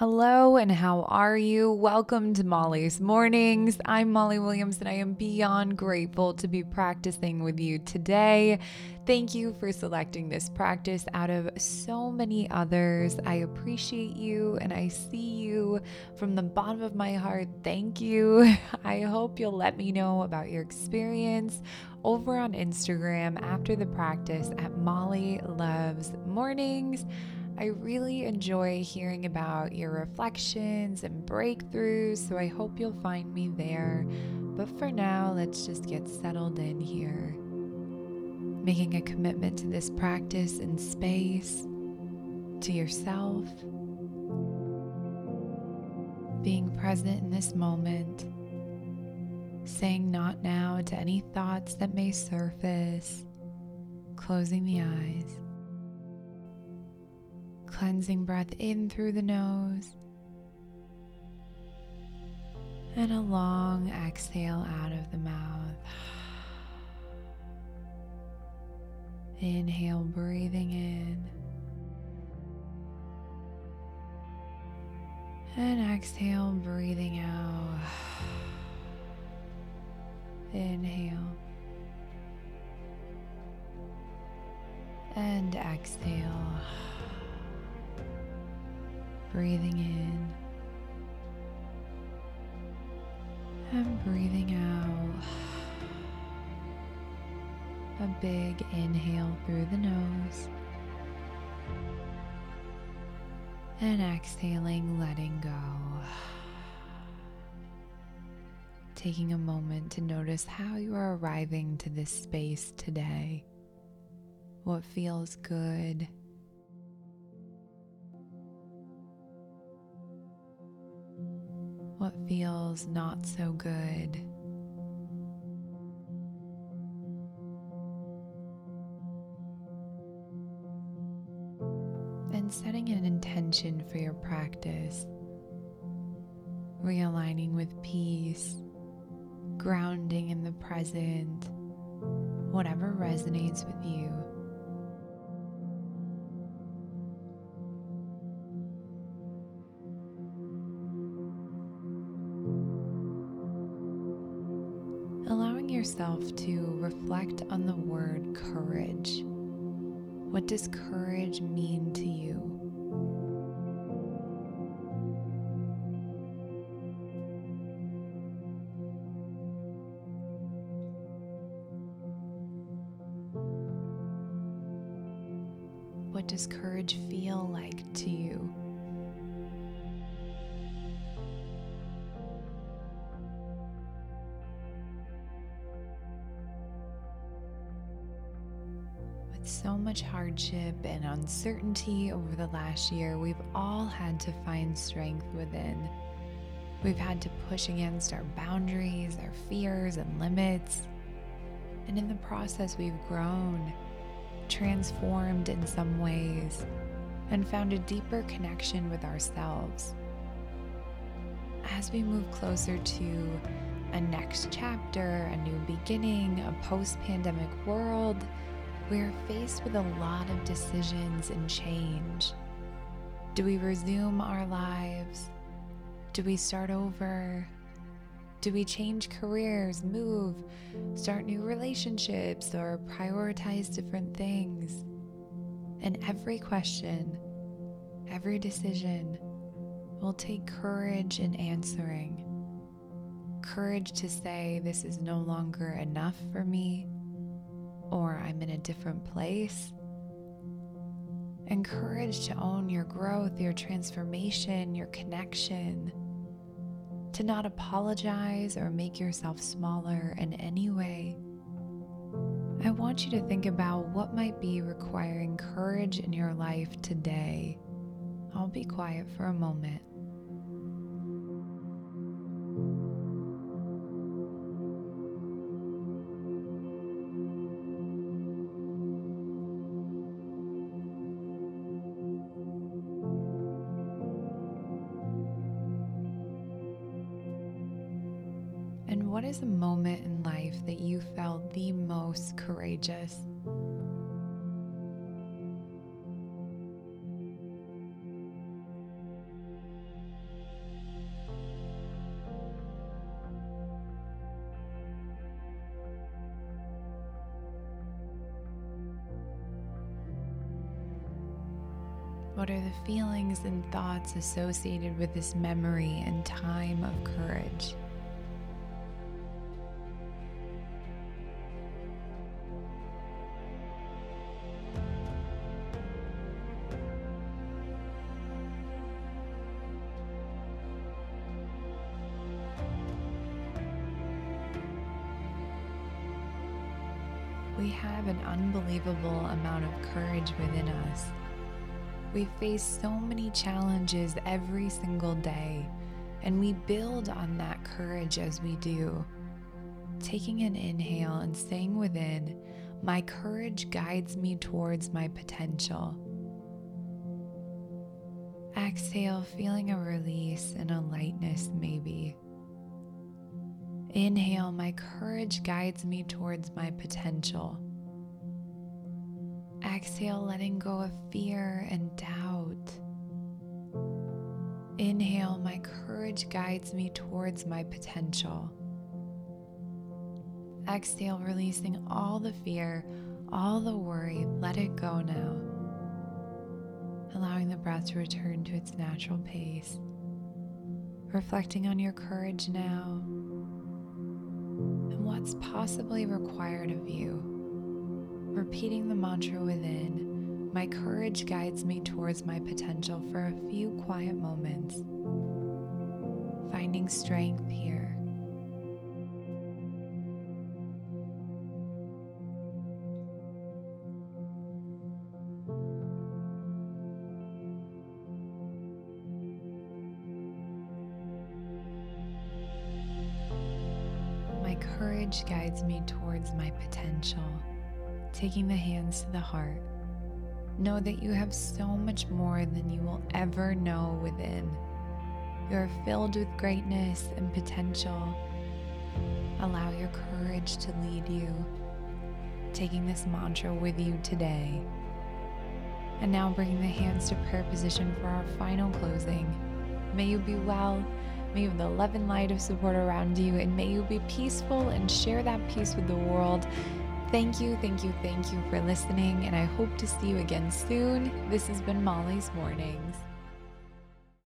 Hello, and how are you? Welcome to Molly's Mornings. I'm Molly Williams, and I am beyond grateful to be practicing with you today. Thank you for selecting this practice out of so many others. I appreciate you, and I see you from the bottom of my heart. Thank you. I hope you'll let me know about your experience over on Instagram after the practice at Molly Loves Mornings. I really enjoy hearing about your reflections and breakthroughs, so I hope you'll find me there. But for now, let's just get settled in here. Making a commitment to this practice in space, to yourself, being present in this moment, saying not now to any thoughts that may surface, closing the eyes cleansing breath in through the nose, and a long exhale out of the mouth. Inhale, breathing in. And exhale, breathing out. Inhale. And exhale breathing in and breathing out. A big inhale through the nose and exhaling, letting go. Taking a moment to notice how you are arriving to this space today. What feels good what feels not so good. And setting an intention for your practice, realigning with peace, grounding in the present, whatever resonates with you. Yourself to reflect on the word courage. What does courage mean to you? What does courage feel like to you? So much hardship and uncertainty over the last year, we've all had to find strength within. We've had to push against our boundaries, our fears, and limits. And in the process, we've grown, transformed in some ways, and found a deeper connection with ourselves. As we move closer to a next chapter, a new beginning, a post pandemic world, we are faced with a lot of decisions and change. Do we resume our lives? Do we start over? Do we change careers, move, start new relationships, or prioritize different things? And every question, every decision will take courage in answering. Courage to say, This is no longer enough for me or I'm in a different place. Encourage to own your growth, your transformation, your connection. To not apologize or make yourself smaller in any way. I want you to think about what might be requiring courage in your life today. I'll be quiet for a moment. is a moment in life that you felt the most courageous? What are the feelings and thoughts associated with this memory and time of courage? We have an unbelievable amount of courage within us. We face so many challenges every single day, and we build on that courage as we do. Taking an inhale and staying within, my courage guides me towards my potential. Exhale, feeling a release and a lightness, maybe. Inhale, my courage guides me towards my potential. Exhale, letting go of fear and doubt. Inhale, my courage guides me towards my potential. Exhale, releasing all the fear, all the worry, let it go now. Allowing the breath to return to its natural pace. Reflecting on your courage now possibly required of you. Repeating the mantra within, my courage guides me towards my potential for a few quiet moments. Finding strength here. Courage guides me towards my potential. Taking the hands to the heart. Know that you have so much more than you will ever know within. You are filled with greatness and potential. Allow your courage to lead you. Taking this mantra with you today. And now bringing the hands to prayer position for our final closing. May you be well. May you have the love and light of support around you, and may you be peaceful and share that peace with the world. Thank you, thank you, thank you for listening, and I hope to see you again soon. This has been Molly's Mornings.